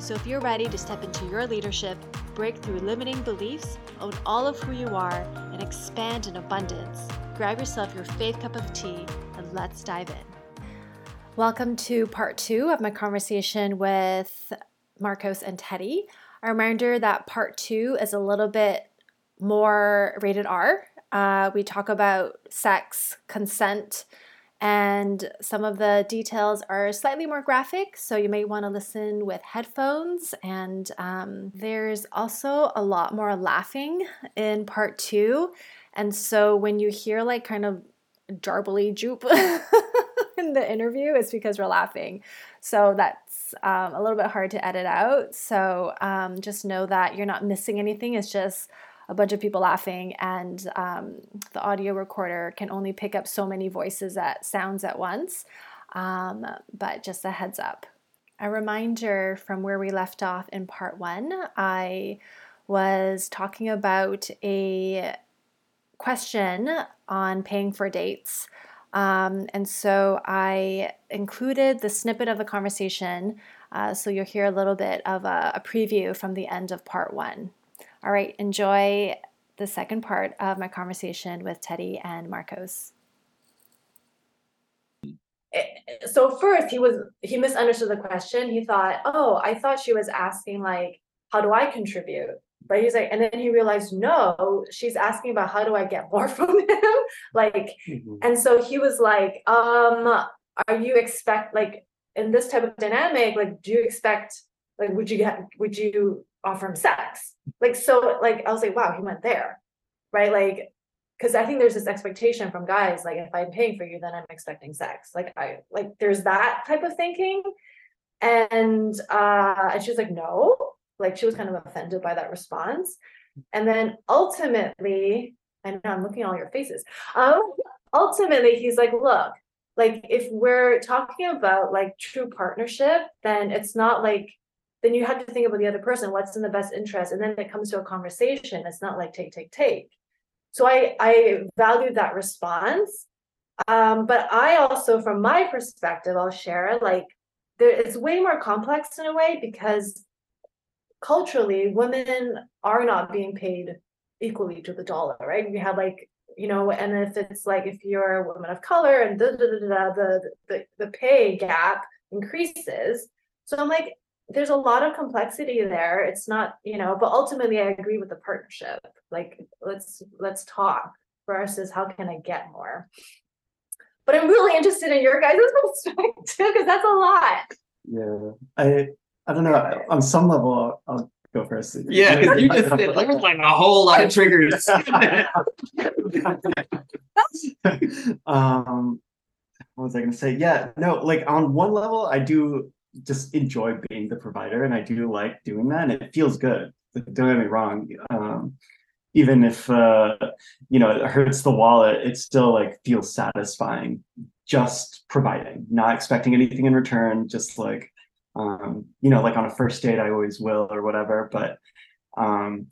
So if you're ready to step into your leadership, break through limiting beliefs, own all of who you are, and expand in abundance, grab yourself your faith cup of tea and let's dive in. Welcome to part two of my conversation with Marcos and Teddy. A reminder that part two is a little bit more rated R. Uh, we talk about sex, consent, and some of the details are slightly more graphic, so you may want to listen with headphones. And um, there's also a lot more laughing in part two. And so when you hear like kind of jarbly joop in the interview, it's because we're laughing. So that's um, a little bit hard to edit out. So um, just know that you're not missing anything. It's just a bunch of people laughing, and um, the audio recorder can only pick up so many voices at sounds at once. Um, but just a heads up. A reminder from where we left off in part one, I was talking about a question on paying for dates. Um, and so I included the snippet of the conversation. Uh, so you'll hear a little bit of a, a preview from the end of part one. All right, enjoy the second part of my conversation with Teddy and Marcos. Eh, so first he was he misunderstood the question. He thought, "Oh, I thought she was asking like, how do I contribute?" But he's like, and then he realized, no, she's asking about how do I get more from him? like, mm-hmm. and so he was like, um, are you expect like in this type of dynamic, like, do you expect like would you get would you offer him sex. Like, so, like, I was like, wow, he went there, right? Like, because I think there's this expectation from guys, like, if I'm paying for you, then I'm expecting sex. Like, I, like, there's that type of thinking. And, uh, and she was like, no, like, she was kind of offended by that response. And then ultimately, I know I'm looking at all your faces. Um, ultimately, he's like, look, like, if we're talking about like true partnership, then it's not like then you have to think about the other person, what's in the best interest. And then it comes to a conversation. It's not like take, take, take. So I I value that response. Um, but I also, from my perspective, I'll share like there it's way more complex in a way because culturally women are not being paid equally to the dollar, right? We have like you know, and if it's like if you're a woman of color and da, da, da, the, the the pay gap increases. So I'm like, there's a lot of complexity there. It's not you know but ultimately i agree with the partnership. Like let's let's talk versus how can i get more? But i'm really interested in your guys' perspective too, because that's a lot. Yeah i i don't know. On some level i'll go first. Yeah because you just said there was like a whole lot of triggers. Um what was i gonna say? Yeah no like on one level i do just enjoy being the provider and I do like doing that and it feels good. Don't get me wrong. Um, even if uh, you know it hurts the wallet, it still like feels satisfying just providing, not expecting anything in return, just like um, you know, like on a first date, I always will or whatever. But um,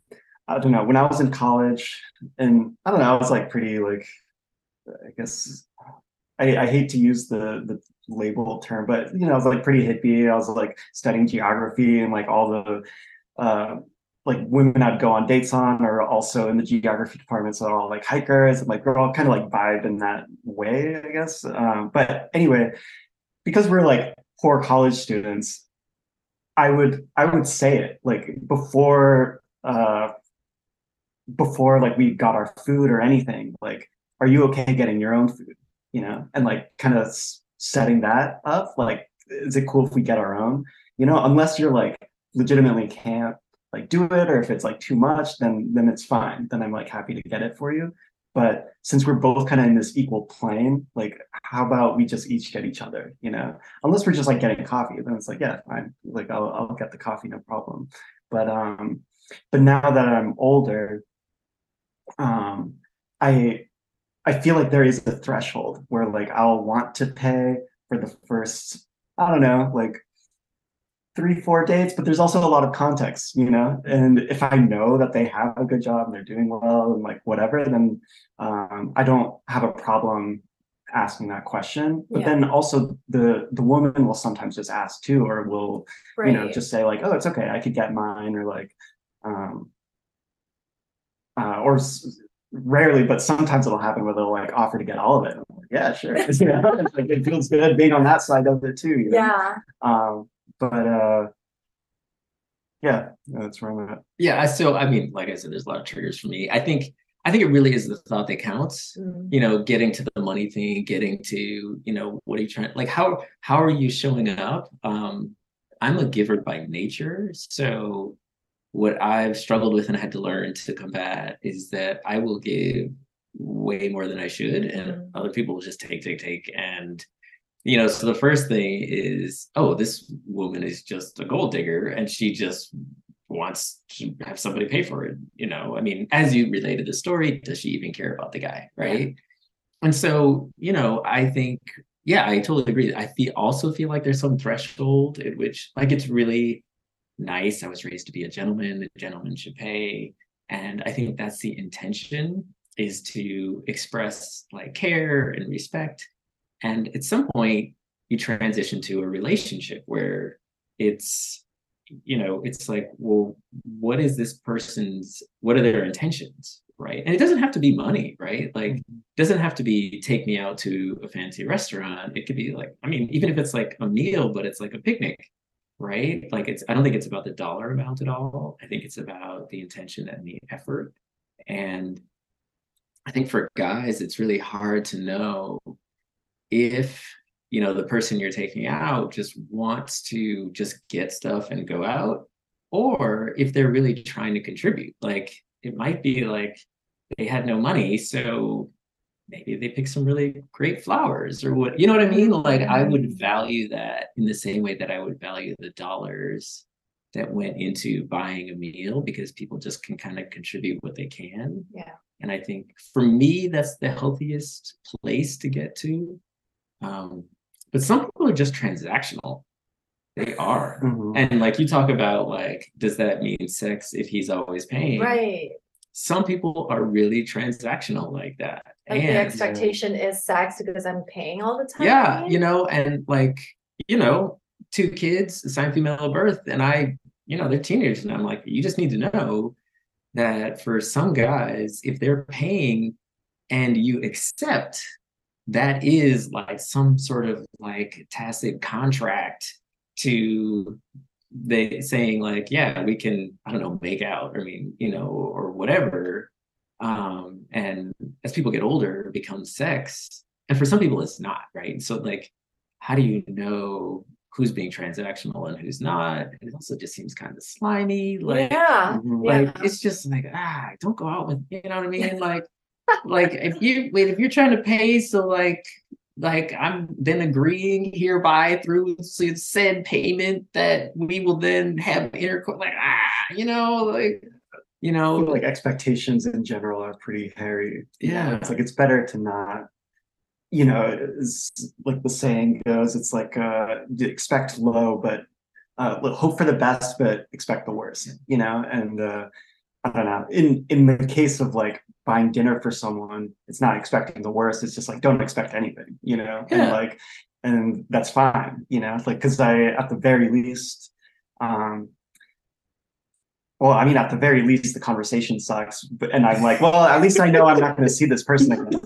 I don't know. When I was in college, and I don't know, I was like pretty like, I guess I, I hate to use the the label term, but you know, I was like pretty hippie. I was like studying geography and like all the uh, like women I'd go on dates on are also in the geography department. So all like hikers and like we're all kind of like vibe in that way, I guess. Um, but anyway, because we're like poor college students, I would I would say it like before uh before like we got our food or anything, like, are you okay getting your own food? You know, and like kind of setting that up like is it cool if we get our own? You know unless you're like legitimately can't like do it or if it's like too much then then it's fine. Then i'm like happy to get it for you. But since we're both kind of in this equal plane like how about we just each get each other you know? Unless we're just like getting coffee then it's like yeah fine. Like i'll, I'll get the coffee no problem. But um but now that i'm older um i i feel like there is a threshold where like i'll want to pay for the first i don't know like three four dates but there's also a lot of context you know? And if i know that they have a good job and they're doing well and like whatever then um i don't have a problem asking that question. But Yeah. then also the the woman will sometimes just ask too or will you know just say like oh it's okay i could get mine or like um uh or rarely but sometimes it'll happen where they'll like offer to get all of it I'm like, yeah sure you know? It's like, it feels good being on that side of it too you know? Yeah, um but uh yeah that's where i'm at Yeah, I still, I mean, like I said, there's a lot of triggers for me. I think, I think it really is the thought that counts. Mm, You know, getting to the money thing, getting to, you know, what are you trying, like, how, how are you showing up? Um, I'm a giver by nature, so what I've struggled with and had to learn to combat is that I will give way more than I should, and Mm. other people will just take, take, take, and you know, so the first thing is, oh, this woman is just a gold digger, and she just wants to have somebody pay for it. You know, I mean, as you related the story, does she even care about the guy, right? And so, you know, I think, yeah, I totally agree. I feel also feel like there's some threshold at which, like, it's really nice. I was raised to be a gentleman. A gentleman should pay, and I think that's the intention is to express like care and respect. And at some point, you transition to a relationship where it's you know it's like well what is this person's what are their intentions right and it doesn't have to be money right like it doesn't have to be take me out to a fancy restaurant it could be like i mean even if it's like a meal but it's like a picnic right? Like it's i don't think it's about the dollar amount at all. I think it's about the intention and the effort. And i think for guys it's really hard to know if you know the person you're taking out just wants to just get stuff and go out or if they're really trying to contribute. Like it might be like they had no money so maybe they pick some really great flowers or what you know what i mean like i would value that in the same way that i would value the dollars that went into buying a meal because people just can kind of contribute what they can Yeah. and i think for me that's the healthiest place to get to um, but some people are just transactional. They are. Mhm. And like you talk about like, does that mean sex if he's always paying? right. Some people are really transactional like that. Like the And, expectation is sex because I'm paying all the time. yeah, you know, and like, you know, two kids assigned female birth, and I, you know, they're teenagers, and I'm like, you just need to know that for some guys, if they're paying and you accept, that is like some sort of like tacit contract to they saying like, yeah, we can, I don't know, make out, I mean, you know, or whatever. Um, and as people get older, it becomes sex. And for some people, it's not, right? So, like, how do you know who's being transactional and who's not? It also just seems kind of slimy. Like, yeah. Mhm. Yeah. like it's just like ah, don't go out with you know what I mean? Like, like if you wait, if you're trying to pay, so like, like I'm then agreeing hereby through said payment that we will then have intercourse. Like ah, you know, like you know, like expectations in general are pretty hairy. Yeah. It's like it's better to not, you know, like the saying goes, it's like uh expect low, but uh hope for the best, but expect the worst, you know, and uh I don't know. In in the case of like buying dinner for someone, it's not expecting the worst. It's just like don't expect anything, you know, and like and that's fine, you know, like because I at the very least, um well, I mean, at the very least, the conversation sucks. But and I'm like, well, at least I know I'm not going to see this person again.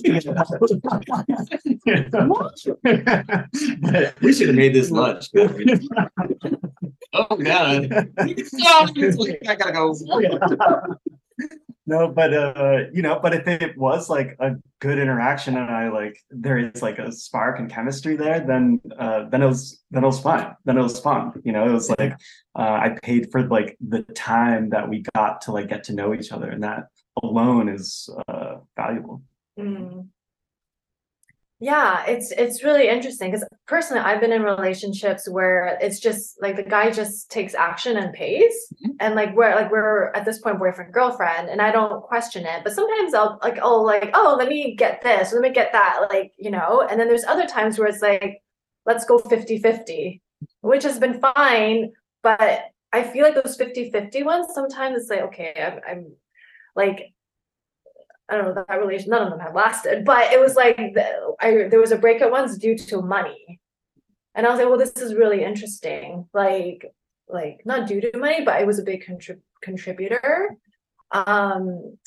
We should have made this lunch. oh god, oh, I gotta go. Oh, no, but uh, you know, but if it was like a good interaction and I like there is like a spark and chemistry there, then uh, then it was then it was fun. Then it was fun. You know, it was like uh, I paid for like the time that we got to like get to know each other, and that alone is uh, valuable. Mm. Yeah, it's it's really interesting because personally I've been in relationships where it's just like the guy just takes action and pays Mhm. and like we're like we're at this point boyfriend girlfriend and I don't question it but sometimes I'll like oh like oh let me get this let me get that like you know and then there's other times where it's like let's go 50-50 which has been fine but I feel like those 50-50 ones sometimes it's like okay I'm, I'm like I don't know that relation. None of them have lasted, but it was like the, I there was a breakup once due to money, and I was like, well, this is really interesting. Like, like not due to money, but it was a big contrib- contributor. Um,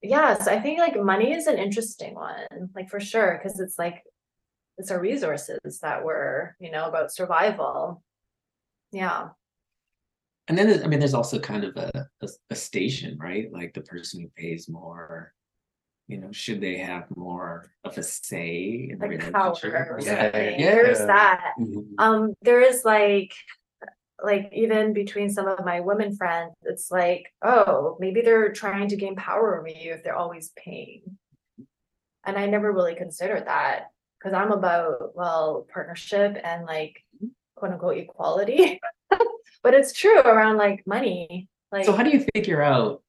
yeah, so I think like money is an interesting one, like for sure, because it's like it's our resources that were, you know, about survival. Yeah. And then, I mean, there's also kind of a, a, a station, right? Like the person who pays more, you know, should they have more of a say in the Like power relationship? Yeah, yeah. There's that. Mhm. um there is like like even between some of my women friends it's like oh maybe they're trying to gain power over you if they're always paying and i never really considered that because i'm about well partnership and like quote unquote equality but it's true around like money like So how do you figure out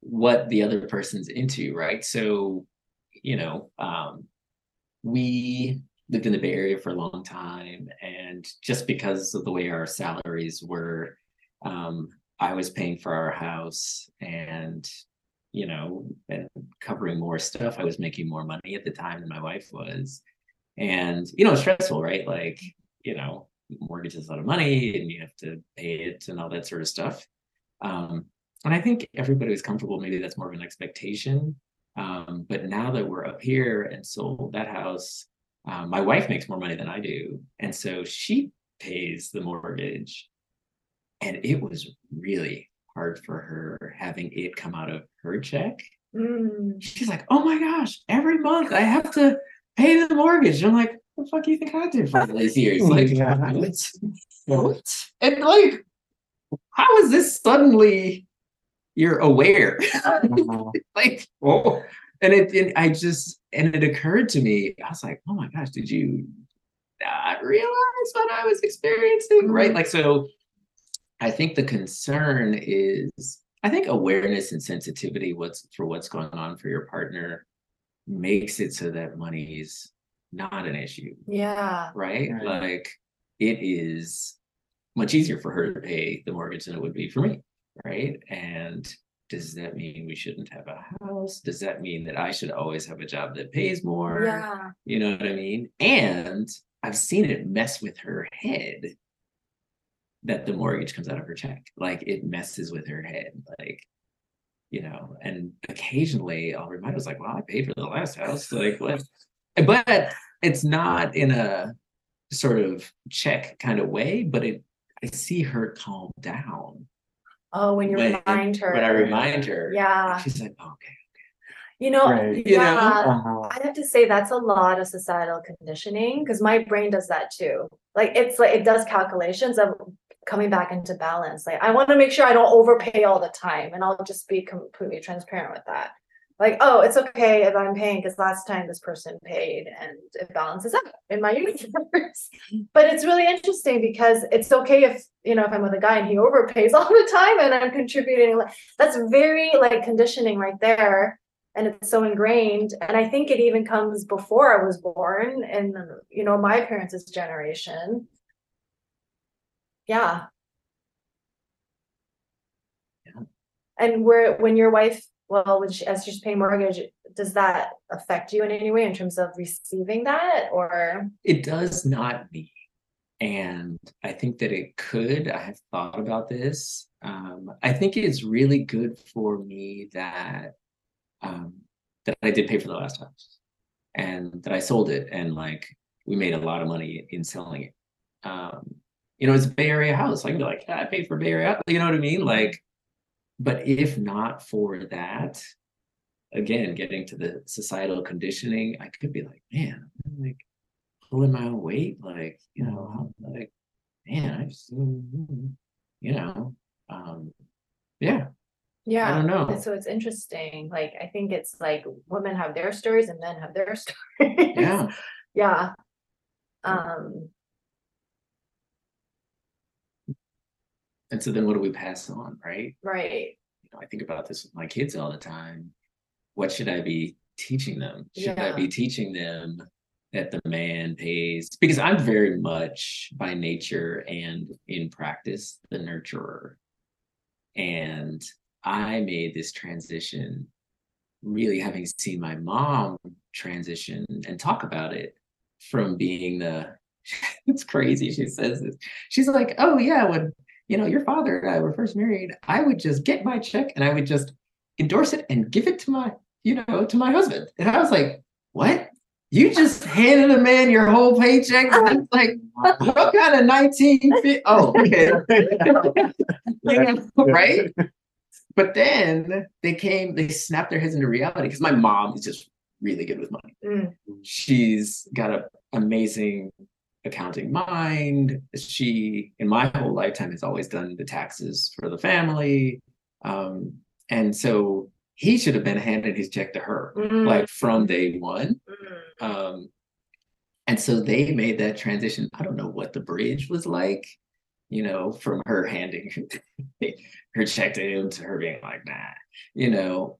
what the other person's into, right? So, you know, um, we lived in the Bay Area for a long time, and just because of the way our salaries were, um, I was paying for our house and you know, and covering more stuff. I was making more money at the time than my wife was. And, you know, it's stressful, right? Like, you know, mortgage is a lot of money and you have to pay it and all that sort of stuff. Um, and I think everybody was comfortable. Maybe that's more of an expectation. Um, but now that we're up here and sold that house, um, my wife makes more money than I do. And so she pays the mortgage. And it was really hard for her having it come out of her check. mm, She's like, oh my gosh, every month I have to pay the mortgage. And I'm like, the fuck do you think I did for all these years? Like, Yeah. what? What? And like, how is this suddenly you're aware? Uh, like, oh, and it, and I just, and it occurred to me, I was like, oh my gosh, did you not realize what I was experiencing? Right. Mhm. Like, so I think the concern is, I think awareness and sensitivity what's for what's going on for your partner makes it so that money's not an issue yeah right? Right. Like it is much easier for her to pay the mortgage than it would be for me, right? And does that mean we shouldn't have a house? Does that mean that I should always have a job that pays more? yeah You know what I mean? And I've seen it mess with her head that the mortgage comes out of her check. Like it messes with her head. Like, you know, and occasionally I'll remind her, like, well, I paid for the last house. Like, what? But it's not in a sort of check kind of way, but it I see her calm down oh when you when, remind her when I remind her. yeah She's like, okay. you know Right. You know? uh-huh. I have to say that's a lot of societal conditioning because my brain does that too. Like it's like it does calculations of coming back into balance. Like I want to make sure I don't overpay all the time, and I'll just be completely transparent with that. Like, oh, it's okay if I'm paying because last time this person paid and it balances out in my universe. but it's really interesting because it's okay if you know if I'm with a guy and he overpays all the time and I'm contributing. That's very like conditioning right there and it's so ingrained and i think it even comes before i was born and you know my parents' generation yeah Yeah. and where when your wife well when she, as she's paying mortgage does that affect you in any way in terms of receiving that or It does not me. And I think that it could. I have thought about this. Um, I think it's really good for me that um, that I did pay for the last house and that I sold it and like we made a lot of money in selling it. Um, you know, it's a Bay Area house. I can be like, yeah, I paid for Bay Area. house," You know what I mean? Like, but if not for that, again, getting to the societal conditioning, I could be like, man, I'm like pulling my own weight, like, you know, how- like, man, I just, mm, you know, um, yeah. Yeah. I don't know. So it's interesting. Like I think it's like women have their stories and men have their stories. Yeah. Yeah. Um, And so then what do we pass on, right? right. You know, I think about this with my kids all the time. What should I be teaching them? Should I be teaching them that the man pays? Because I'm very much by nature and in practice the nurturer. And I made this transition really having seen my mom transition and talk about it from being the it's crazy she says this she's like oh yeah when you know your father and i were first married i would just get my check and i would just endorse it and give it to my you know to my husband. And i was like what? You just handed a man your whole paycheck? Like what kind of 1950 oh okay. Yeah, right? But then they came they snapped their heads into reality because my mom is just really good with money. Mm, she's got an amazing accounting mind. She in my whole lifetime has always done the taxes for the family. Um, and so he should have been handing his check to her mm, like from day one. Mm. um, and so they made that transition. I don't know what the bridge was like you know from her handing her check to him to her being like nah you know.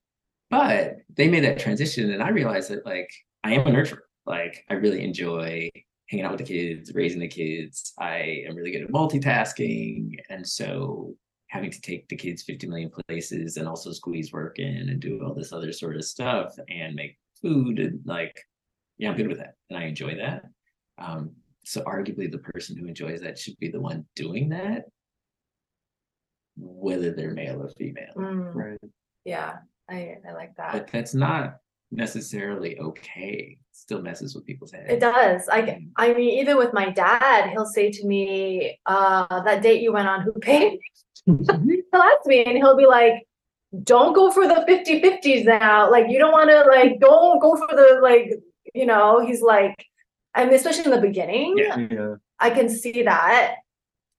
But they made that transition and i realized that like i am a nurturer. Like i really enjoy hanging out with the kids raising the kids i am really good at multitasking and so having to take the kids 50 million places and also squeeze work in and do all this other sort of stuff and make food and like yeah i'm good with that and i enjoy that um so arguably the person who enjoys that should be the one doing that whether they're male or female Mm, Right. Yeah, I, I like that. but that's not necessarily okay it still messes with people's heads It does. I, I mean, even with my dad, he'll say to me, uh, that date you went on, who paid? He'll ask me and he'll be like, don't go for the 50 50s now. Like, you don't want to, like, don't go for the, like, you know, he's like, I mean, especially in the beginning, Yeah. Yeah. I can see that.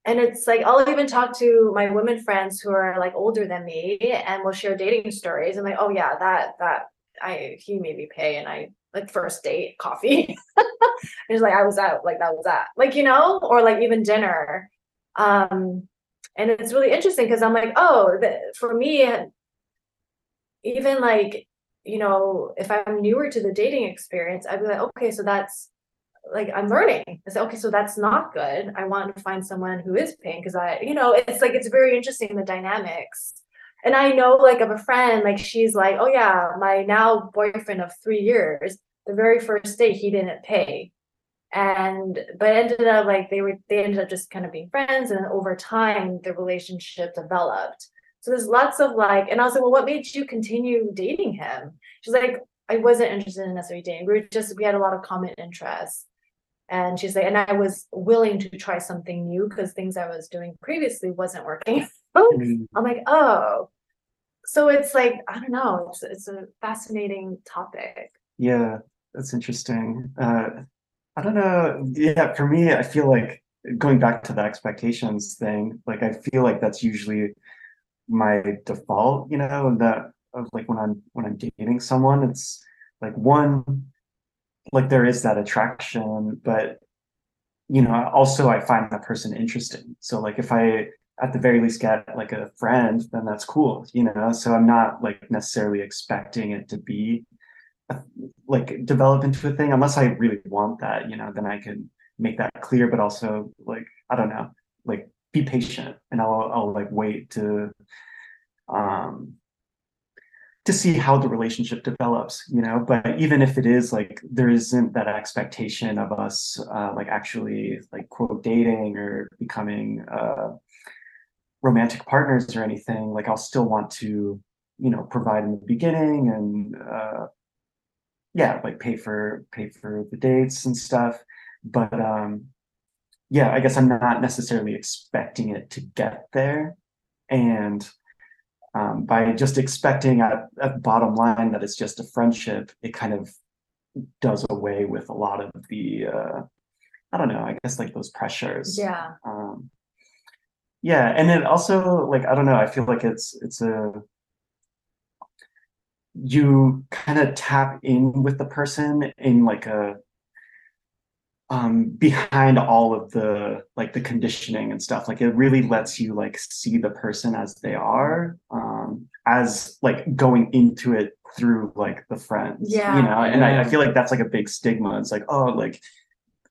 And it's like, I'll even talk to my women friends who are like older than me and we'll share dating stories. And like, oh, yeah, that, that, I, he made me pay and I, like, first date coffee. it's like, I was out, like, that was that, like, you know, or like even dinner. Um, and it's really interesting because I'm like, oh, the, for me, even like, you know, if I'm newer to the dating experience, I'd be like, okay, so that's like I'm learning. I say, okay, so that's not good. I want to find someone who is paying because I, you know, it's like it's very interesting the dynamics. And I know like of a friend, like she's like, oh yeah, my now boyfriend of three years, the very first date he didn't pay. And but ended up like they were they ended up just kind of being friends, and over time the relationship developed. So there's lots of like, and I was like, well, what made you continue dating him? She's like, I wasn't interested in necessarily dating. We were just we had a lot of common interests. And she's like, and I was willing to try something new because things I was doing previously wasn't working. Mm, I'm like, oh. So it's like, I don't know, it's it's a fascinating topic. Yeah, that's interesting. Uh, I don't know. Yeah, for me, I feel like going back to the expectations thing, like I feel like that's usually my default, you know, that of like when I'm when I'm dating someone, it's like one, like there is that attraction, but you know, also I find that person interesting. So like if I at the very least get like a friend, then that's cool, you know. So I'm not like necessarily expecting it to be like develop into a thing unless I really want that, you know, then I can make that clear, but also like I don't know, like be patient and I'll I'll like wait to um to see how the relationship develops, you know, but even if it is like there isn't that expectation of us uh like actually like quote dating or becoming uh romantic partners or anything, like I'll still want to, you know, provide in the beginning and uh yeah, like pay for pay for the dates and stuff. But um yeah, I guess I'm not necessarily expecting it to get there. And um, by just expecting at, at bottom line that it's just a friendship, it kind of does away with a lot of the uh I don't know, I guess like those pressures. Yeah. Um yeah, and it also like I don't know, I feel like it's it's a you kind of tap in with the person in like a um behind all of the like the conditioning and stuff like it really lets you like see the person as they are um as like going into it through like the friends you know and I, I feel like that's like a big stigma it's like oh like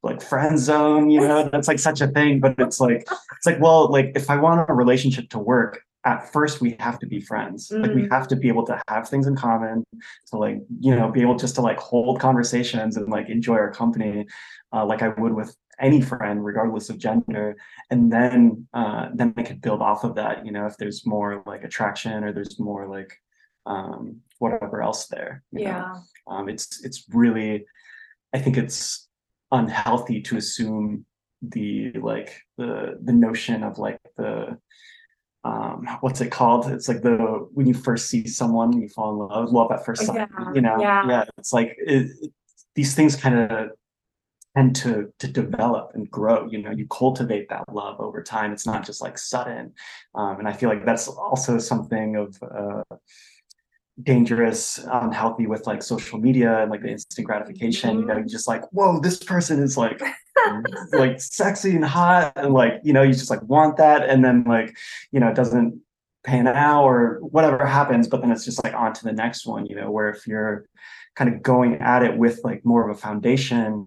like friend zone you know that's like such a thing but it's like it's like well like if i want a relationship to work at first we have to be friends like we Mm. have to be able to have things in common to like you know be able just to like hold conversations and like enjoy our company uh, like i would with any friend regardless of gender and then uh then i could build off of that you know if there's more like attraction or there's more like um whatever else there? Yeah. um it's it's really i think it's unhealthy to assume the like the the notion of like the um what's it called? It's like the when you first see someone you fall in love love at first sight Yeah, you know? yeah. it's like it, it- these things kind of tend to to develop and grow you know? You cultivate that love over time. It's not just like sudden um and i feel like that's also something of uh dangerous unhealthy with like social media and like the instant gratification you know you just like whoa this person is like like sexy and hot and like you know you just like want that and then like you know it doesn't pan out or whatever happens but then it's just like on to the next one you know where if you're kind of going at it with like more of a foundation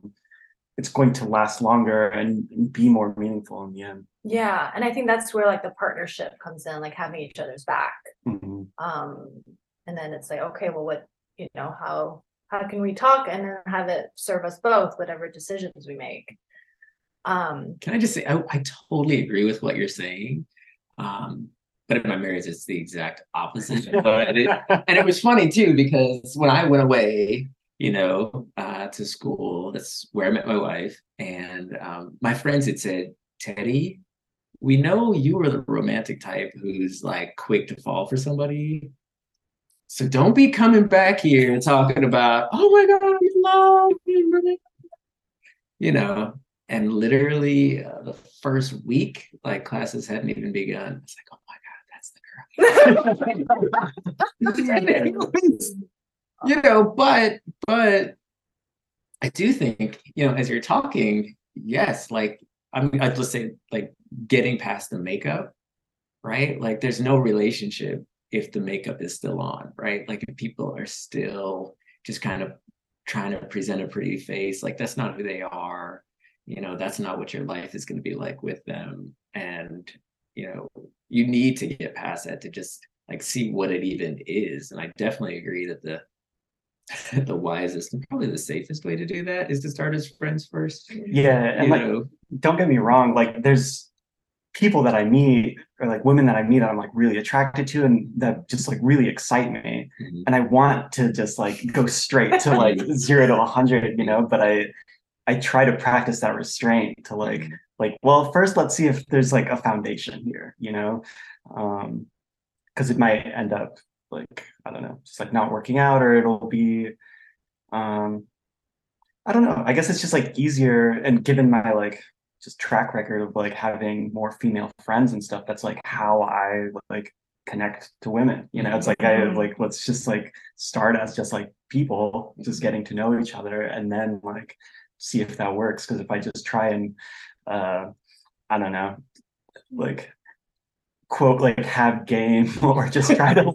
it's going to last longer and be more meaningful in the end Yeah. And I think that's where like the partnership comes in, like having each other's back. Mhm. Um, and then it's like, okay, well, what, you know, how, how can we talk and then have it serve us both, whatever decisions we make? Um, Can I just say, I, I totally agree with what you're saying. Um, but in my marriage, it's the exact opposite. But it- and it was funny too, because when I went away, you know, uh, to school, that's where I met my wife. And um, my friends had said, Teddy, we know you were the romantic type who's like quick to fall for somebody. So don't be coming back here and talking about, oh my God, in love. I'm You know, and literally uh, the first week, like classes hadn't even begun. It's like, oh my God, that's the girl. you know, but but I do think, you know, as you're talking, yes, like I'm I'd just say like getting past the makeup, right? Like there's no relationship if the makeup is still on, right? Like if people are still just kind of trying to present a pretty face, like that's not who they are. You know, that's not what your life is going to be like with them. And, you know, you need to get past that to just like see what it even is. And I definitely agree that the the wisest and probably the safest way to do that is to start as friends first. yeah and You like know, don't get me wrong like there's people that i meet or like women that i meet that i'm like really attracted to and that just like really excite me Mhm. and i want to just like go straight to like zero to a 100 you know but i i try to practice that restraint to like Mhm. like well first let's see if there's like a foundation here you know um because it might end up like i don't know just like not working out or it'll be um i don't know i guess it's just like easier and given my like just track record of like having more female friends and stuff that's like how i like connect to women you know it's like i Mhm. like let's just like start as just like people just getting to know each other and then like see if that works because if i just try and uh i don't know like quote like have game or just try to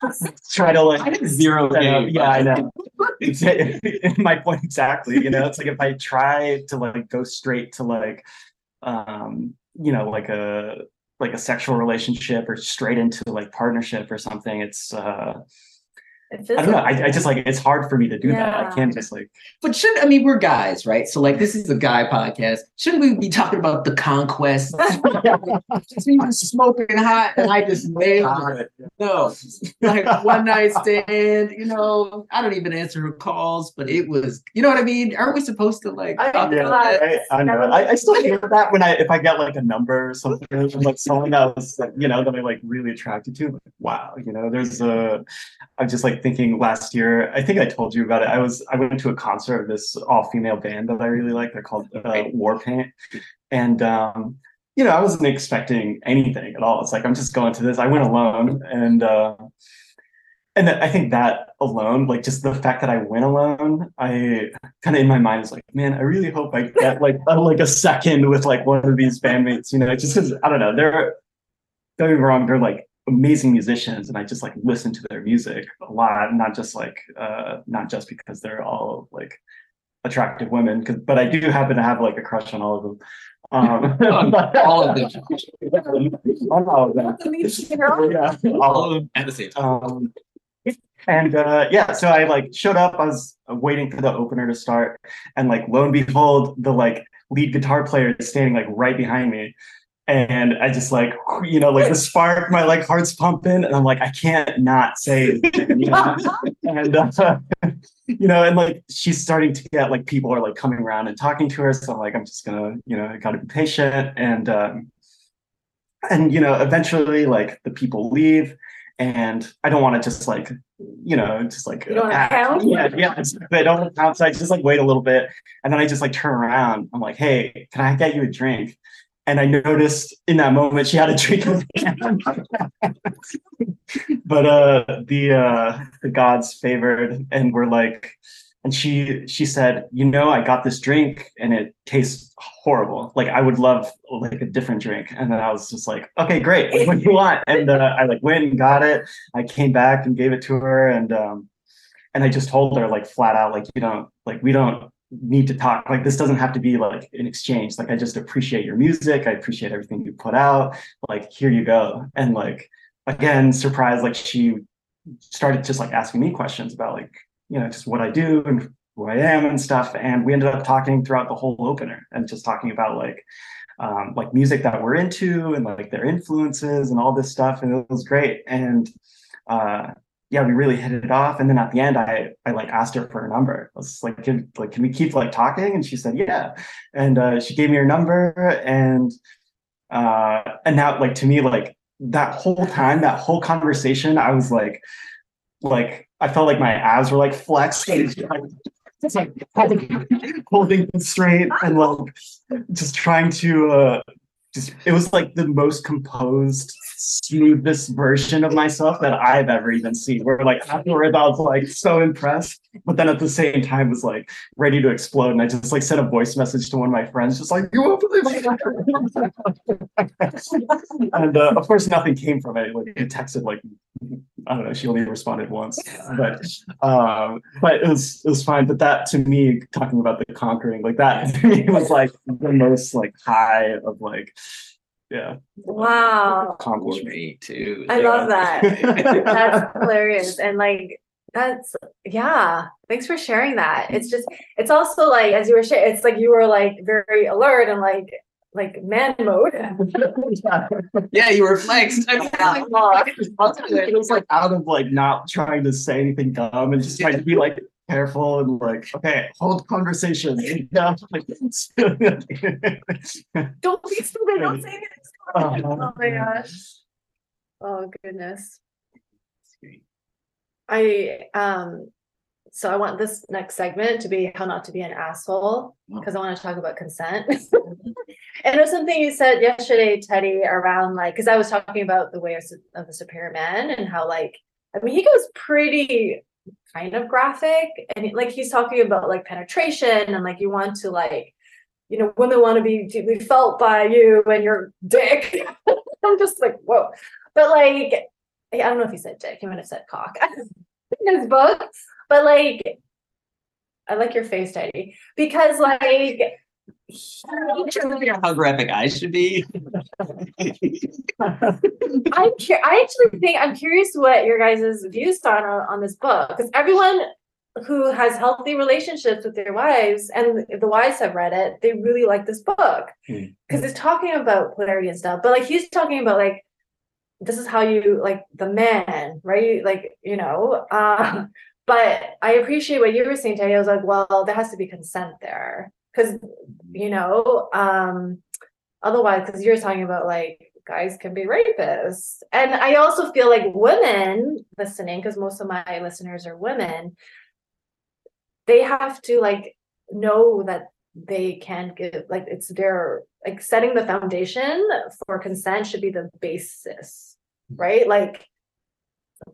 try to like zero game. yeah i know My point exactly you know it's like if i try to like go straight to like um you know like a like a sexual relationship or straight into like partnership or something it's uh i don't know. I, I just like it's hard for me to do that i can't just like But should I mean we're guys, right? So like this is a guy podcast. Shouldn't we be talking about the conquest? Just me smoking hot and I just nailed it. No, like one night stand. You know, I don't even answer her calls, but it was. You know what I mean? Aren't we supposed to like? I talk yeah, about? I, I know. I, I still hear that when I if I get like a number or something from like someone that was like, you know that I'm like really attracted to. Like, wow, you know, there's a. I'm just like thinking last year. I think I told you about it. I was I went to a concert of this all female band that I really like. They're called uh. Warpaint, and um, you know I wasn't expecting anything at all. It's like I'm just going to this. I went alone and. uh and I think that alone, like just the fact that I went alone, I kind of in my mind was like, man, I really hope I get like a, like a second with like one of these bandmates, you know, just because I don't know, they're don't get me wrong, they're like amazing musicians, and I just like listen to their music a lot, not just like uh not just because they're all like attractive women, because but I do happen to have like a crush on all of them. Um, all of them. on all of them. Yeah, All of them at the same time. um, and uh, yeah, so I like showed up. I was waiting for the opener to start, and like lo and behold, the like lead guitar player is standing like right behind me, and I just like you know like the spark, my like heart's pumping, and I'm like I can't not say, anything, you know? and uh, you know, and like she's starting to get like people are like coming around and talking to her, so I'm like I'm just gonna you know I gotta be patient and. um and you know eventually like the people leave and i don't want to just like you know just like You don't count? yeah yeah i don't count so i just like wait a little bit and then i just like turn around i'm like hey can i get you a drink and i noticed in that moment she had a drink in but uh the uh the gods favored and were like and she she said you know i got this drink and it tastes horrible. Like i would love like a different drink. And then i was just like okay great. What do you want? And uh, i like went and got it. I came back and gave it to her and um and i just told her like flat out like you don't like we don't need to talk like this doesn't have to be like an exchange. Like i just appreciate your music. I appreciate everything you put out. Like here you go. And like again surprised like she started just like asking me questions about like you know just what i do and who i am and stuff. And we ended up talking throughout the whole opener and just talking about like um, like music that we're into and like their influences and all this stuff. And it was great. And uh yeah we really hit it off. And then at the end i i like asked her for her number. I was like can, like can we keep like talking? And she said yeah. And uh she gave me her number. And uh and now like to me like that whole time that whole conversation i was like like i felt like my abs were like flexed like holding, holding straight and like just trying to uh just it was like the most composed smoothest version of myself that i've ever even seen where like afterwards i was like so impressed but then at the same time was like ready to explode and i just like sent a voice message to one of my friends just like you won't believe it. And uh, of course nothing came from it like it texted like i don't know she only responded once but um but it was it was fine but that to me talking about the conquering like that to me was like the most like high of like yeah Wow. accomplishment me too. I love that. That's hilarious. And like, that's, yeah. Thanks for sharing that. It's just, it's also like, as you were sharing, it's like you were like very alert and like, like man mode. yeah, you were flexed. I'm Yeah. it was like out of like not trying to say anything dumb and just trying to be like careful and like okay hold conversation Don't be stupid. Don't say this. Uh-huh. Oh my gosh. Oh goodness. I um so I want this next segment to be how not to be an asshole because I want to talk about consent. and was something you said yesterday, Teddy, around like because I was talking about the way of, of the superior man and how like I mean he goes pretty kind of graphic and like he's talking about like penetration and like you want to like you know women want to be be felt by you and your dick. I'm just like whoa, but like I don't know if he said dick. He might have said cock in his book. But like, I like your face, Teddy, because like, how graphic I should be. I'm cur- I actually think I'm curious what your guys' views on on this book because everyone who has healthy relationships with their wives and the wives have read it, they really like this book Hmm. because it's talking about polarity and stuff. But like he's talking about like this is how you like the man, right? Like you know. Uh, but I appreciate what you were saying, Teddy. I was like, well, there has to be consent there because you know. um otherwise because you're talking about like guys can be rapists and i also feel like women listening because most of my listeners are women they have to like know that they can give like it's their like setting the foundation for consent should be the basis right like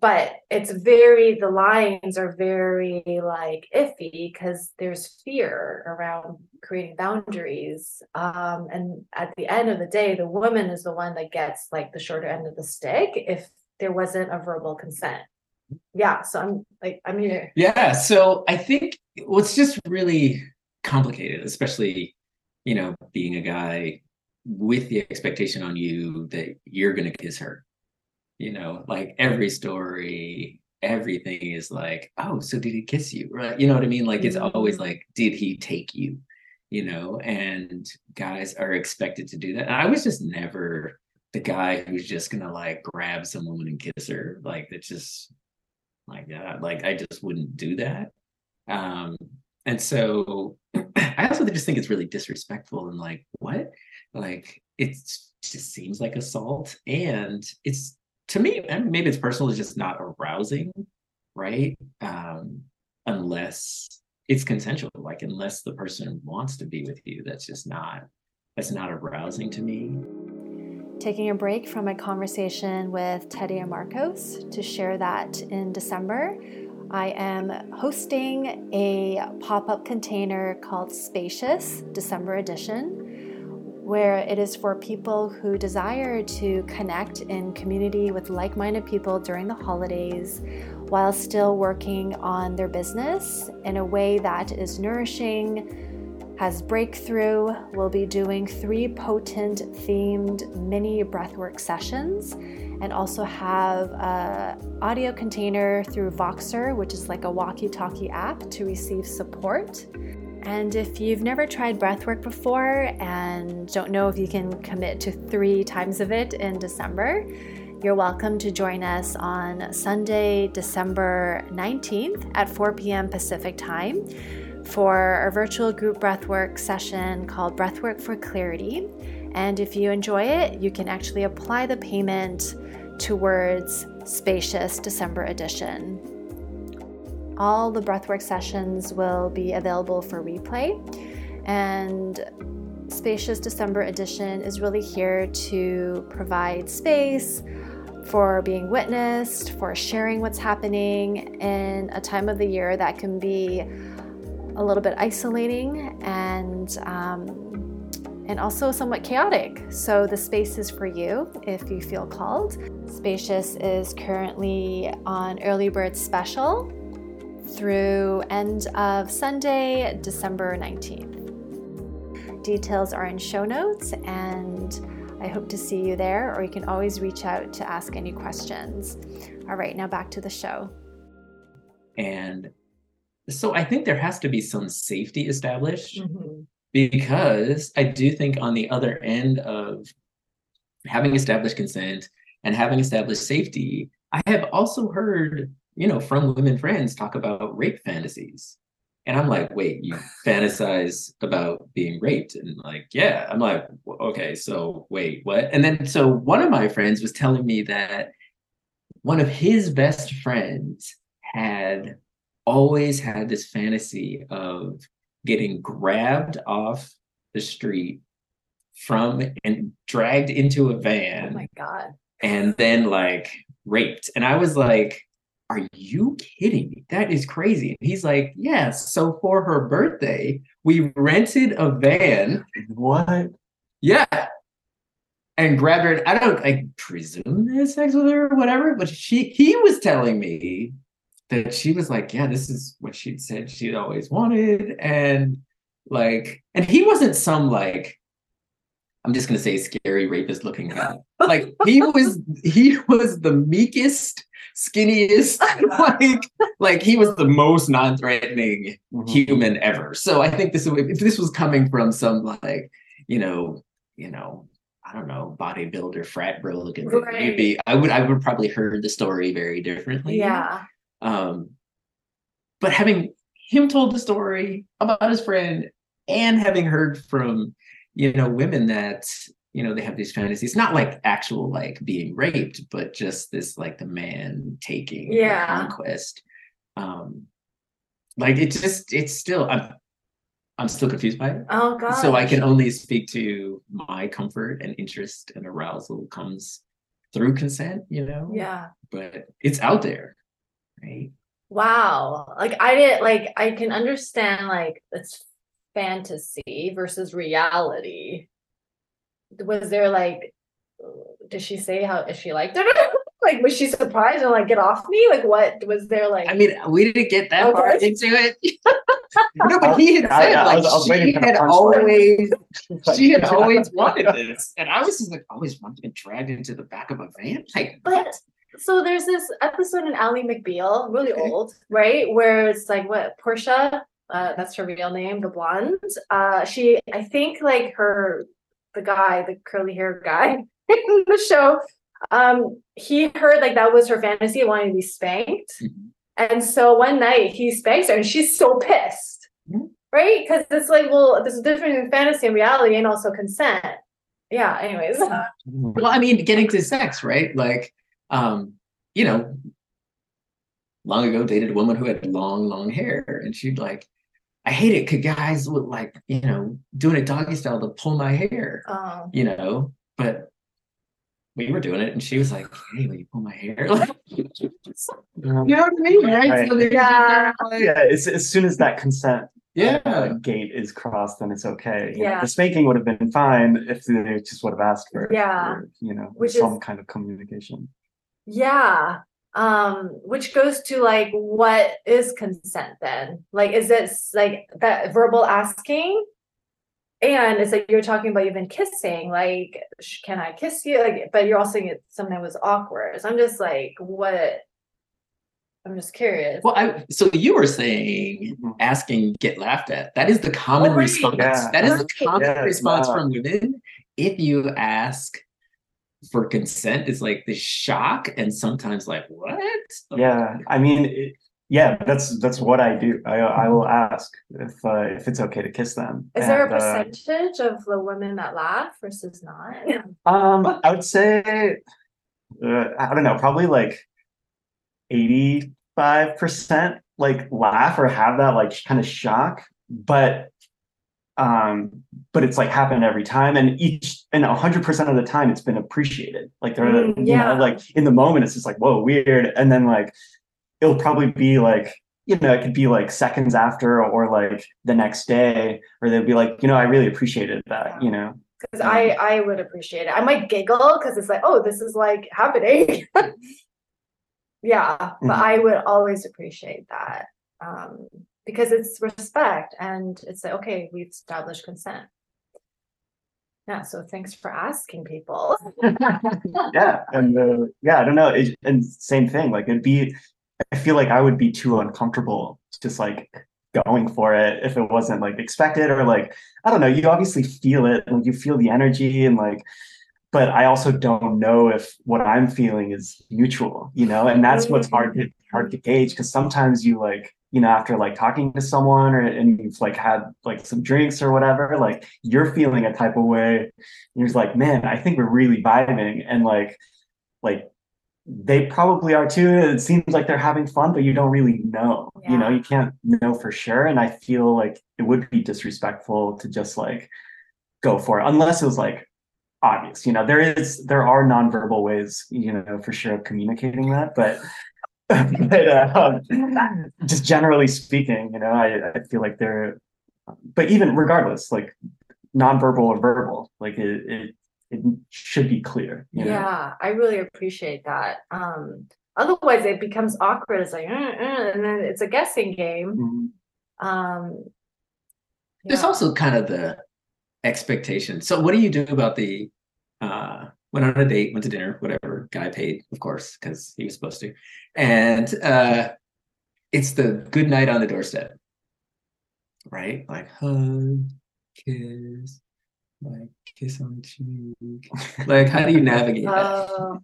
but it's very the lines are very like iffy because there's fear around creating boundaries um and at the end of the day the woman is the one that gets like the shorter end of the stick if there wasn't a verbal consent yeah so i'm like i'm here Yeah. So I think what's just really complicated, especially, you know, being a guy with the expectation on you that you're going to kiss her. You know, like every story, everything is like, oh, so did he kiss you? Right. You know what I mean? Like it's always Mhm. like, did he take you? You know, and guys are expected to do that. And I was just never the guy who's just gonna like grab some woman and kiss her. Like that's just like that. Like I just wouldn't do that. Um, and so I also just think it's really disrespectful and like what? Like it's just seems like assault and it's to me, maybe it's personal, it's just not arousing, right? Um, unless it's consensual, like unless the person wants to be with you, that's just not that's not arousing to me. Taking a break from my conversation with Teddy and Marcos to share that in December, I am hosting a pop up container called Spacious December Edition, where it is for people who desire to connect in community with like minded people during the holidays while still working on their business in a way that is nourishing has breakthrough we'll be doing three potent themed mini breathwork sessions and also have a audio container through voxer which is like a walkie-talkie app to receive support and if you've never tried breathwork before and don't know if you can commit to three times of it in december you're welcome to join us on sunday december 19th at 4 p.m pacific time for our virtual group breathwork session called Breathwork for Clarity. And if you enjoy it, you can actually apply the payment towards Spacious December edition. All the breathwork sessions will be available for replay, and Spacious December edition is really here to provide space for being witnessed, for sharing what's happening in a time of the year that can be a little bit isolating and um, and also somewhat chaotic. So the space is for you if you feel called. Spacious is currently on early bird special through end of Sunday, December 19th. Details are in show notes and I hope to see you there, or you can always reach out to ask any questions. All right, now back to the show. And so I think there has to be some safety established Mhm. because I do think on the other end of having established consent and having established safety, I have also heard, you know, from women friends talk about rape fantasies. And I'm like, wait, you fantasize about being raped? And like, yeah. I'm like, okay, so wait, what? And then so one of my friends was telling me that one of his best friends had always had this fantasy of getting grabbed off the street from and dragged into a van. Oh my god. and then like raped. And I was like, are you kidding me? That is crazy. And he's like, yes. So for her birthday, we rented a van. What? Yeah. And grabbed her. I don't I presume they had sex with her or whatever, but she he was telling me that she was like, yeah, this is what she'd said she'd always wanted. And like, and he wasn't some like, I'm just gonna say scary rapist looking guy. Like he was he was the meekest, skinniest, like like he was the most non-threatening Mhm. human ever. So I think this if this was coming from some like, you know, you know, I don't know, bodybuilder frat bro looking Right. maybe I would I would probably heard the story very differently. Yeah. Um but having him told the story about his friend and having heard from, you know, women that you know they have these fantasies not like actual like being raped but just this like the man taking Yeah. conquest um like it just it's still i'm i'm still confused by it Oh god. so i can only speak to my comfort and interest and arousal comes through consent, you know? Yeah. But it's out there, right? Wow. Like I didn't like I can understand like it's fantasy versus reality. Was there like did she say how if she liked it? like was she surprised and like get off me? Like what was there like I mean, we didn't get that far into it. no, but he had I- said I like was- I was she waiting had punchline. always she had always wanted this, and I was just like always wanted to be dragged into the back of a van. Like, But so there's this episode in Ally McBeal, really Okay. old, right? Where it's like what Portia, uh, that's her real name, the blonde. Uh, she, I think, like her, the guy, the curly hair guy in the show, um, he heard like that was her fantasy, wanting to be spanked, Mhm. and so one night he spanks her, and she's so pissed, Mhm. right? Because it's like, well, there's a difference in fantasy and reality, and also consent. Yeah. Anyways. Well, I mean, getting to sex, right? Like, um, you know, long ago dated a woman who had long, long hair, and she'd like, I hate it because guys would like, you know, doing it doggy style to pull my hair, Um, you know, but we were doing it, and she was like, Hey, will you pull my hair? Like, you know what I mean? Right? Right. So Yeah. like- Yeah, as, as soon as that consent yeah. uh, gate is crossed, then it's okay. You know, Yeah. the spanking would have been fine if they just would have asked for, Yeah. for, you know, Which some is- kind of communication. Yeah. Um, which goes to like what is consent then? Like is it like that verbal asking? And it's like you're talking about even kissing, like sh- can I kiss you? Like, but you're also saying it something was awkward. So I'm just like, what? I'm just curious. Well, I so you were saying asking get laughed at. That is the common Oh, right. response. Yeah. That is the common Yeah, response wow. from women. If you ask for consent, it's like the shock and sometimes like what? Yeah, I mean, it, yeah, that's that's what I do. I I will ask if uh, if it's okay to kiss them. Is there a And, uh, percentage of the women that laugh versus not? Um, I would say, uh, I don't know, probably like eighty-five percent like laugh or have that like kind of shock, but um, but it's like happened every time, and each and hundred percent of the time it's been appreciated. Like they're Mm, you yeah. know like in the moment it's just like whoa weird, and then like it'll probably be like you know it could be like seconds after or like the next day, or they'll be like you know I really appreciated that you know. Because I I would appreciate it. I might giggle because it's like, oh, this is like happening. yeah, but Mhm. I would always appreciate that um, because it's respect and it's like, okay, we've established consent. Yeah, so thanks for asking people. yeah and uh, yeah i don't know it, and same thing like it'd be i feel like i would be too uncomfortable just like going for it if it wasn't like expected or like i don't know you obviously feel it like you feel the energy and like but i also don't know if what i'm feeling is mutual you know and that's what's hard to hard to gauge because sometimes you like you know after like talking to someone or and you've like had like some drinks or whatever like you're feeling a type of way. And you're just like man i think we're really vibing. And like like they probably are too. It seems like they're having fun but you don't really know you know you can't know for sure. And i feel like it would be disrespectful to just like go for it unless it was like obvious you know? There is there are nonverbal ways you know for sure of communicating that but but uh, just generally speaking you know i i feel like they're but even regardless like nonverbal or verbal like it it, it should be clear you know? Yeah, I really appreciate that. Um, otherwise, it becomes awkward. It's like, "Uh, uh," and then it's a guessing game. Mhm. Um, There's also kind of the expectation. So what do you do about the uh went on a date, went to dinner, whatever, guy paid, of course, because he was supposed to. And uh it's the good night on the doorstep. Right? Like hug, kiss, like kiss on the cheek. Like how do you navigate that? Uh,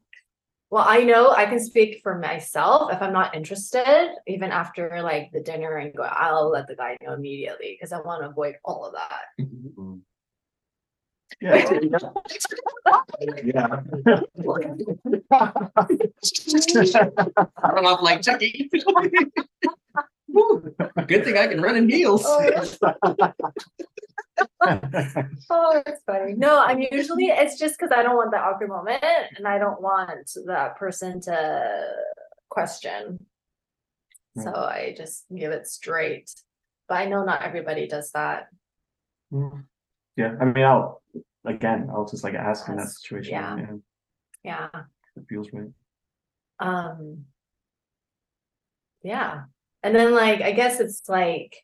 well, I know I can speak for myself. If I'm not interested, even after like the dinner and go, I'll let the guy know immediately because I want to avoid all of that. Mhm. Yeah. yeah. I don't know, like Chucky. Woo, Good thing I can run in heels. Oh, Oh, it's funny. No, I'm usually, it's just because I don't want that awkward moment and I don't want that person to question. So I just give it straight. But I know not everybody does that. Mm. Yeah, I mean, I'll, again, I'll just like ask in that situation. yeah. Yeah. It feels right. Um. Yeah, and then like, I guess it's like,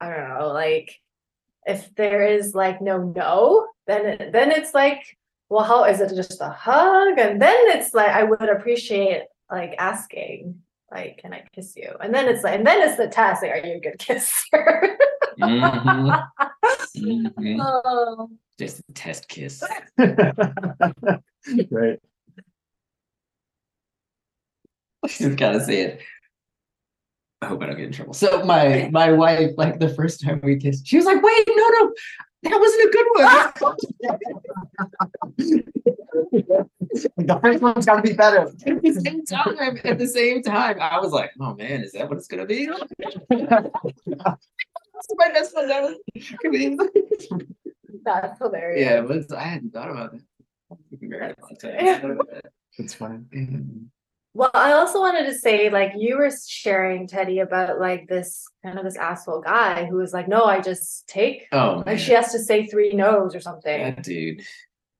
I don't know, like. If there is like no no, then it, then it's like, well, how is it just a hug? And then it's like, I would appreciate like asking, like, can I kiss you? And then it's like, and then it's the test, like, are you a good kisser? Mhm. Mhm. Oh. Just a test kiss. Right. Just gotta say it. I hope I don't get in trouble. So my my wife, like the first time we kissed, she was like, "Wait, no, no, that wasn't a good one." The first one's gotta be better. at the same time, at the same time, I was like, "Oh man, is that what it's gonna be?" That's my best friend. That was That's hilarious. yeah, but I hadn't thought about that. Very long time. It's funny. Well, I also wanted to say, like, you were sharing, Teddy, about like this kind of this asshole guy who was like, no, I just take, Oh, like, man. she has to say three no's or something. that dude.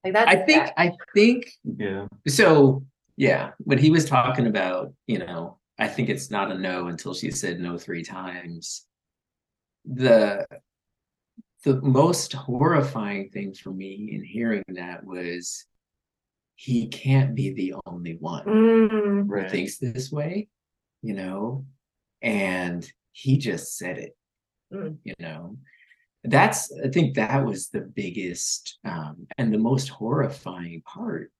Like, that's, I think. I think Yeah. So yeah, when he was talking about, you know, I think it's not a no until she said no three times. The the most horrifying thing for me in hearing that was he can't be the only one Mm, who thinks this way, you know, and he just said it, Mm. you know. That's I think that was the biggest um and the most horrifying part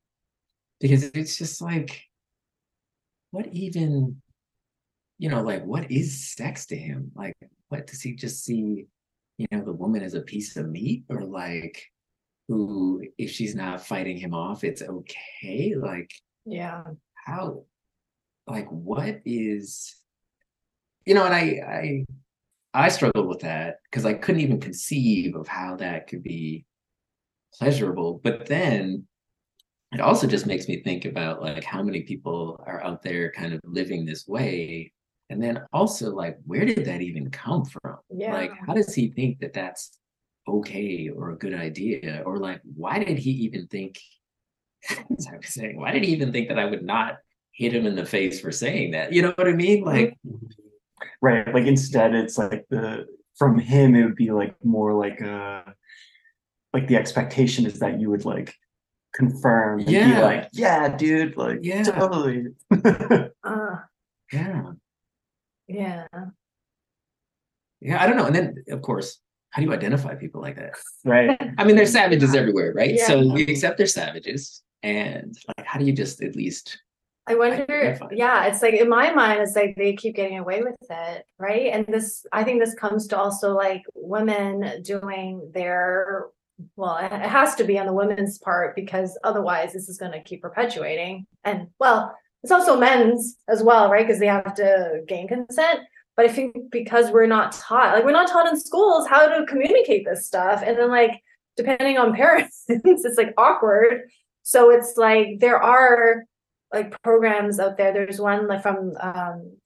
because it's just like what even you know like what is sex to him like what does he just see you know the woman as a piece of meat or like who if she's not fighting him off it's okay like yeah. how like what is you know and i i i struggled with that because i couldn't even conceive of how that could be pleasurable but then it also just makes me think about like how many people are out there kind of living this way and then also like where did that even come from Yeah. like how does he think that that's okay or a good idea or like why did he even think as I was saying, why did he even think that I would not hit him in the face for saying that? You know what I mean? Like, Right. Like instead it's like the from him it would be like more like uh like the expectation is that you would like confirm and be Yeah. like, yeah, dude, like Yeah. totally. Uh, yeah, yeah. yeah, I don't know. And then, of course, how do you identify people like that? right. I mean, there's savages everywhere, right? Yeah. So we accept they're savages, and like, how do you just at least? I wonder, Identify. yeah, it's like in my mind, it's like they keep getting away with it, right? And this, I think this comes to also like women doing their, well, it it has to be on the women's part because otherwise this is going to keep perpetuating. And well, it's also men's as well, right? Because they have to gain consent. But I think because we're not taught, like we're not taught in schools how to communicate this stuff. And then like depending on parents, it's like awkward. So it's like there are like programs out there. There's one like from um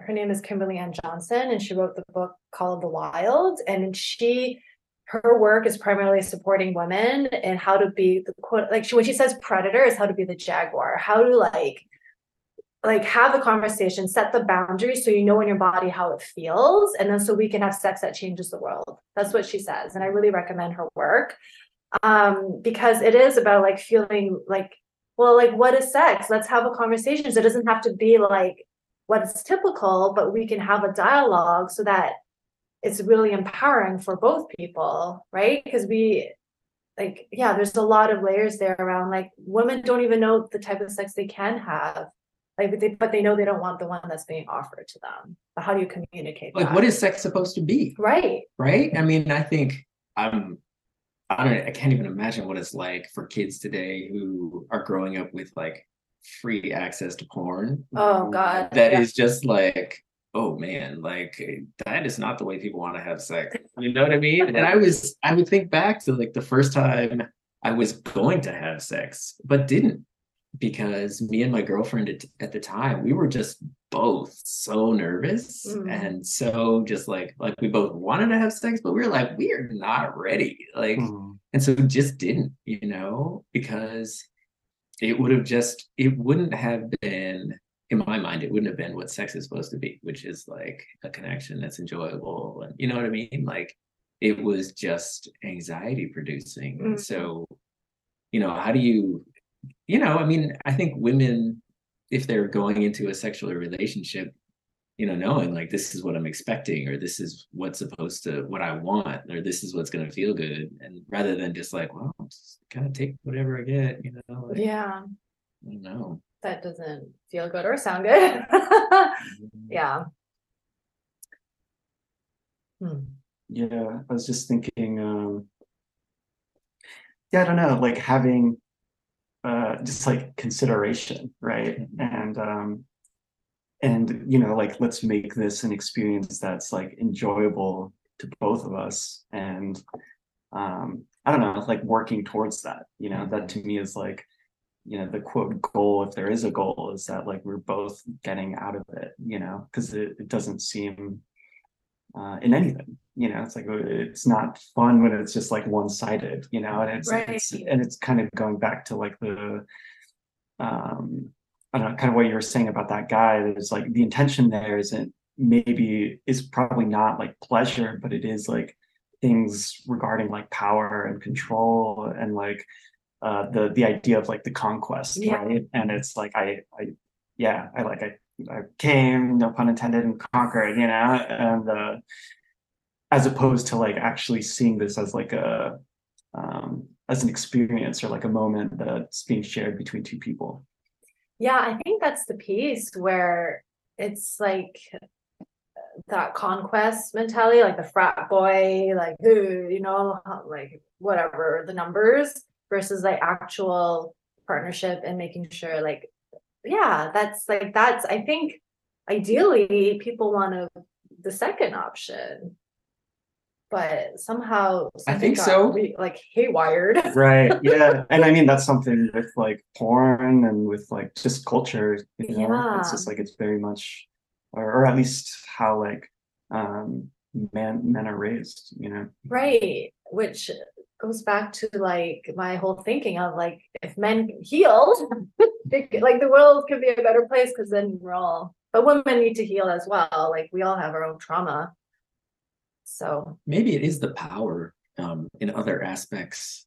her name is Kimberly Ann Johnson and she wrote the book called The Wild and she her work is primarily supporting women and how to be the quote like she when she says predator is how to be the jaguar how to like like have the conversation set the boundaries so you know in your body how it feels and then so we can have sex that changes the world. That's what she says and i really recommend her work um because it is about like feeling like well like what is sex? Let's have a conversation. So it doesn't have to be like what's typical but we can have a dialogue so that it's really empowering for both people right? Because we like yeah there's a lot of layers there around like women don't even know the type of sex they can have like but they, but they know they don't want the one that's being offered to them but how do you communicate Like, that? what is sex supposed to be? right Right? I mean, I think I'm. I don't. I can't even imagine what it's like for kids today who are growing up with like free access to porn. oh god That yeah. is just like oh man, like that is not the way people want to have sex. You know what I mean? And I was, I would think back to like the first time I was going to have sex, but didn't because me and my girlfriend at, at the time we were just both so nervous Mm. and so just like like we both wanted to have sex but we were like we are not ready like Mhm. and so just didn't you know because it would have just it wouldn't have been in my mind it wouldn't have been what sex is supposed to be which is like a connection that's enjoyable and you know what i mean like it was just anxiety producing Mhm. so you know how do you you know i mean i think women if they're going into a sexual relationship you know knowing like this is what i'm expecting or this is what's supposed to what i want or this is what's going to feel good and rather than just like well just kind of take whatever i get you know like, Yeah, i don't know that doesn't feel good or sound good. Yeah. Hmm. Yeah, I was just thinking, um, yeah, I don't know, like having uh just like consideration, right? And um and you know, like let's make this an experience that's like enjoyable to both of us and um I don't know, like working towards that, you know, that to me is like you know the quote goal if there is a goal is that like we're both getting out of it you know because it, it doesn't seem uh, in anything. You know, it's like uh, it's not fun when it's just like one-sided. You know, and it's, it's and it's kind of going back to like the um I don't know, kind of what you were saying about that guy. There's like the intention there isn't maybe is probably not like pleasure, but it is like things regarding like power and control and like uh the the idea of like the conquest, Yeah. right? And it's like I I yeah, I like I I came, no pun intended, and conquered, you know, and uh, as opposed to like actually seeing this as like a um, as an experience or like a moment that's being shared between two people. Yeah, I think that's the piece where it's like that conquest mentality, like the frat boy, like "Ooh," you know, like whatever the numbers versus like actual partnership and making sure like yeah, that's like that's I think ideally people want to the second option. But somehow I think got so. re- like haywired. Right. Yeah. and I mean that's something with like porn and with like just culture, you know, it's just like it's very much or, or at least how like um men men are raised, you know. Right, which goes back to like my whole thinking of like if men healed, like the world could be a better place because then we're all, but women need to heal as well. Like we all have our own trauma. So maybe it is the power um, in other aspects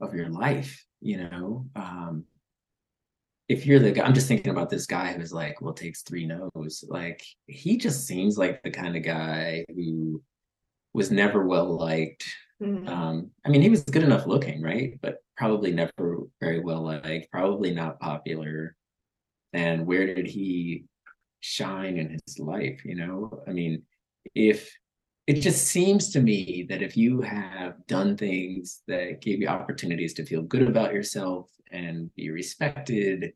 of your life you know um, if you're the guy i'm just thinking about this guy who's like well takes three no's. Like he just seems like the kind of guy who was never well liked. Mm, um, i mean he was good enough looking right? But probably never very well liked probably not popular. And where did he shine in his life you know? I mean if it just seems to me that if you have done things that gave you opportunities to feel good about yourself and be respected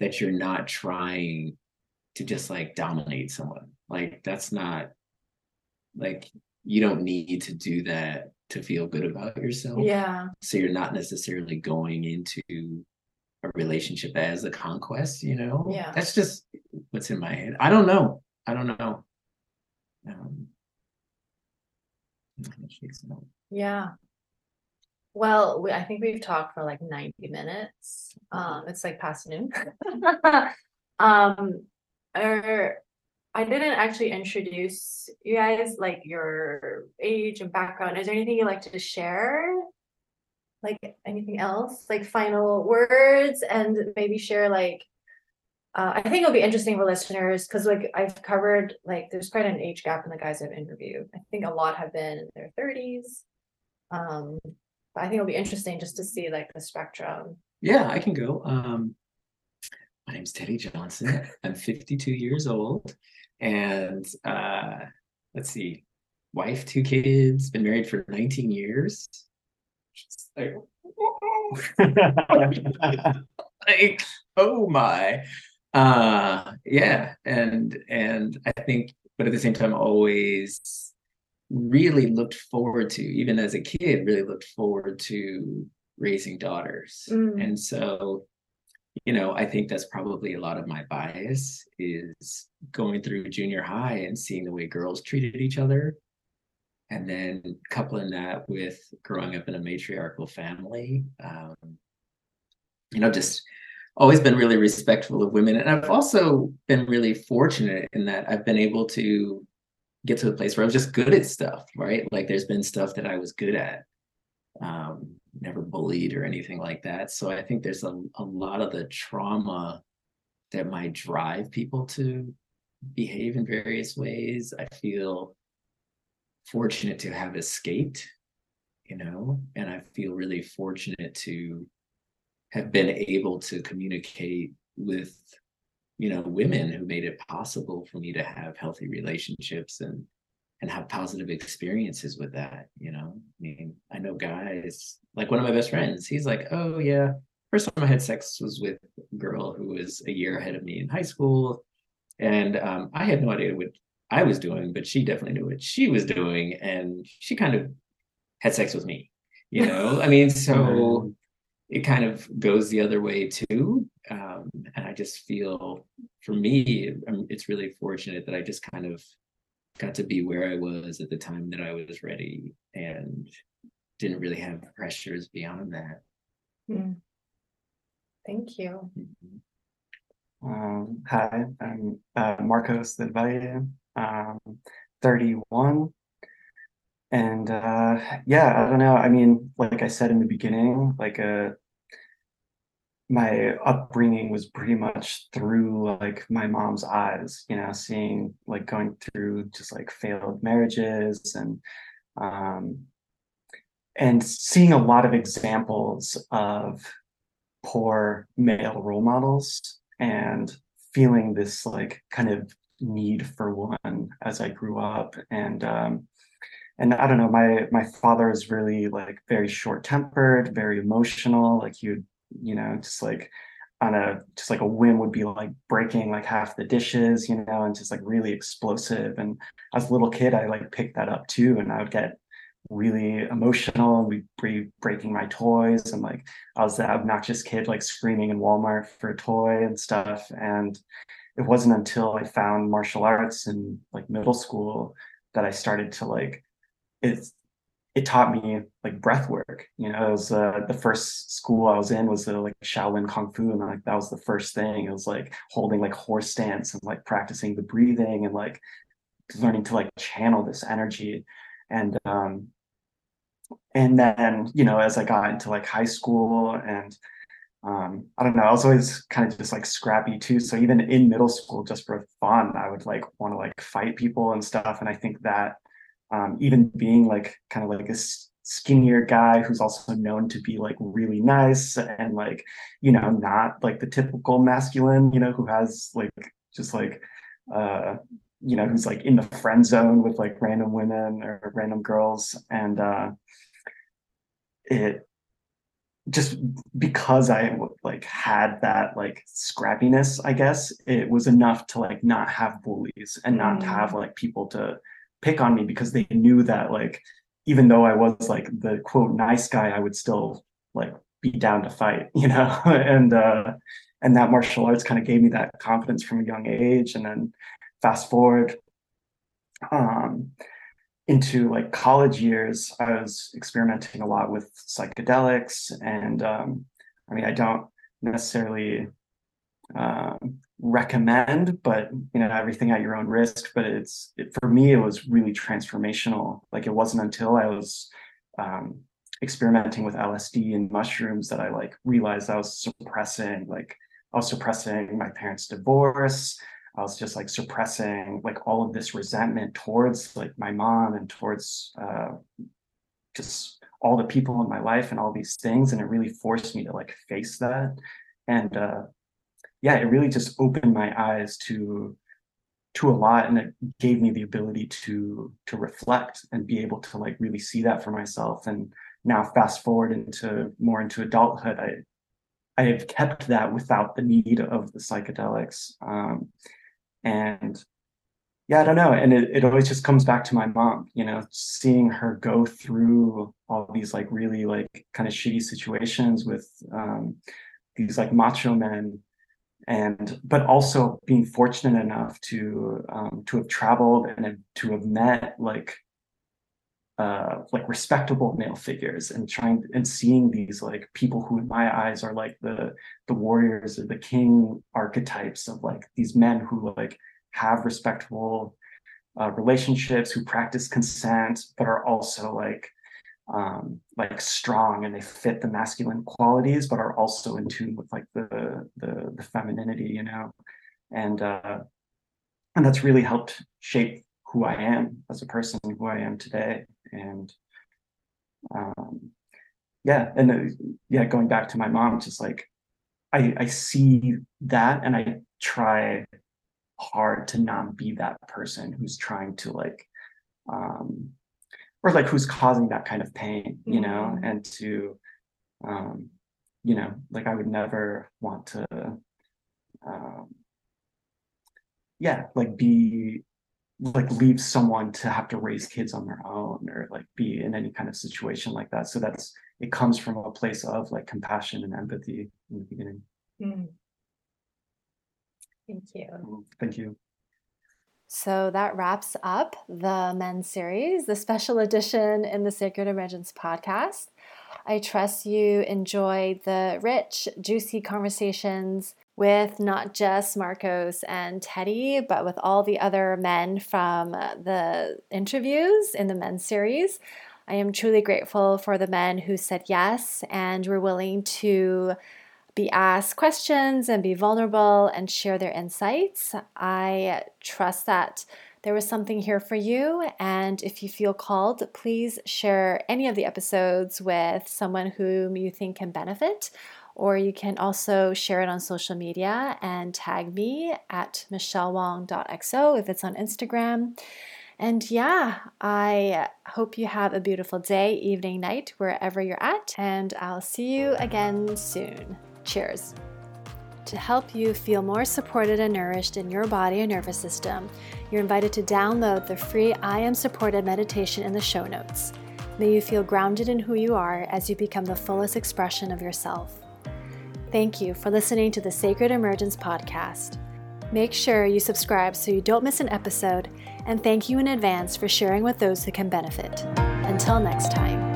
that you're not trying to just like dominate someone. Like that's not like you don't need to do that to feel good about yourself. Yeah, so you're not necessarily going into a relationship as a conquest you know? Yeah. that's just what's in my head. I don't know. I don't know um, shakes it out. Yeah. Well, we, I think we've talked for like ninety minutes. Um, it's like past noon. Um, er, I didn't actually introduce you guys, like your age and background. Is there anything you'd like to share? Like anything else, like final words and maybe share like. Uh, I think it'll be interesting for listeners because like I've covered like there's quite an age gap in the guys I've interviewed. I think a lot have been in their thirties. Um, but I think it'll be interesting just to see like the spectrum. yeah i can go um my name's teddy johnson i'm 52 years old and uh let's see wife two kids been married for 19 years like, like oh my uh yeah and and i think but at the same time always really looked forward to even as a kid really looked forward to raising daughters Mm. and so you know i think that's probably a lot of my bias is going through junior high and seeing the way girls treated each other and then coupling that with growing up in a matriarchal family um, you know just always been really respectful of women. And i've also been really fortunate in that i've been able to get to a place where i was just good at stuff right? Like there's been stuff that i was good at um, never bullied or anything like that. So i think there's a, a lot of the trauma that might drive people to behave in various ways. I feel fortunate to have escaped you know and i feel really fortunate to have been able to communicate with you know women who made it possible for me to have healthy relationships and and have positive experiences with that you know? I mean i know guys like one of my best friends he's like oh yeah first time i had sex was with a girl who was a year ahead of me in high school and um, i had no idea what i was doing but she definitely knew what she was doing and she kind of had sex with me you know? I mean so it kind of goes the other way too um, and i just feel for me um, it's really fortunate that i just kind of got to be where i was at the time that i was ready and didn't really have pressures beyond that Mm. Thank you. Mhm. Um, hi, I'm uh, Marcos Del Valle, um, 31. And uh, yeah, I don't know. I mean, like I said in the beginning, like uh, my upbringing was pretty much through like my mom's eyes, you know, seeing like going through just like failed marriages and um, and seeing a lot of examples of poor male role models and feeling this like kind of need for one as I grew up and um and I don't know my my father is really like very short tempered very emotional like he would you know just like on a just like a whim would be like breaking like half the dishes you know and just like really explosive and as a little kid I like picked that up too and I would get really emotional and be breaking my toys and like I was that obnoxious kid like screaming in Walmart for a toy and stuff. And it wasn't until I found martial arts in like middle school that I started to like it's it taught me like breath work. You know, it was uh, the first school I was in was uh, like Shaolin Kung Fu, and like that was the first thing. It was like holding like horse stance and like practicing the breathing and like learning to like channel this energy. And um, and then you know as i got into like high school and um i don't know i was always kind of just like scrappy too so even in middle school just for fun i would like want to like fight people and stuff and i think that um even being like kind of like a skinnier guy who's also known to be like really nice and like you know not like the typical masculine you know who has like just like uh you know who's like in the friend zone with like random women or random girls and uh it just because I like had that like scrappiness, I guess it was enough to like not have bullies and not Mm. have like people to pick on me because they knew that like even though I was like the quote nice guy, I would still like be down to fight, you know, and uh and that martial arts kind of gave me that confidence from a young age. And then fast forward, um, into like college years, I was experimenting a lot with psychedelics, and um, I mean, I don't necessarily um, recommend, but you know, everything at your own risk. But it's it, for me, it was really transformational. Like it wasn't until I was um, experimenting with LSD and mushrooms that I like realized I was suppressing, like I was suppressing my parents' divorce. I was just like suppressing like all of this resentment towards like my mom and towards uh, just all the people in my life and all these things. And it really forced me to like face that. And uh, yeah, it really just opened my eyes to to a lot and it gave me the ability to to reflect and be able to like really see that for myself and now fast forward into more into adulthood i i have kept that without the need of the psychedelics um and yeah, I don't know. And it, it always just comes back to my mom, you know, seeing her go through all these like really like kind of shitty situations with um, these like macho men and but also being fortunate enough to um, to have traveled and to have met like uh, like respectable male figures and trying and seeing these like people who in my eyes are like the the warriors or the king archetypes of like these men who like have respectable uh, relationships who practice consent but are also like um like strong and they fit the masculine qualities but are also in tune with like the the, the femininity you know? And uh and that's really helped shape who i am as a person who i am today. And um yeah and yeah going back to my mom just like i i see that and i try hard to not be that person who's trying to like um or like who's causing that kind of pain you know Mhm. and to um you know like i would never want to um yeah like be like leave someone to have to raise kids on their own or like be in any kind of situation like that so that's it comes from a place of like compassion and empathy in the beginning Mm. Thank you. thank you So that wraps up the men's series, the special edition in the Sacred Emergence podcast. I trust you enjoyed the rich, juicy conversations with not just Marcos and Teddy, but with all the other men from the interviews in the men's series. I am truly grateful for the men who said yes and were willing to be asked questions and be vulnerable and share their insights. I trust that there was something here for you. And if you feel called, please share any of the episodes with someone whom you think can benefit. Or you can also share it on social media and tag me at michellewong.xo if it's on Instagram. And yeah, I hope you have a beautiful day, evening, night, wherever you're at. And I'll see you again soon. Cheers. To help you feel more supported and nourished in your body and nervous system, you're invited to download the free I Am Supported meditation in the show notes. May you feel grounded in who you are as you become the fullest expression of yourself. Thank you for listening to the Sacred Emergence podcast. Make sure you subscribe so you don't miss an episode, and thank you in advance for sharing with those who can benefit. Until next time.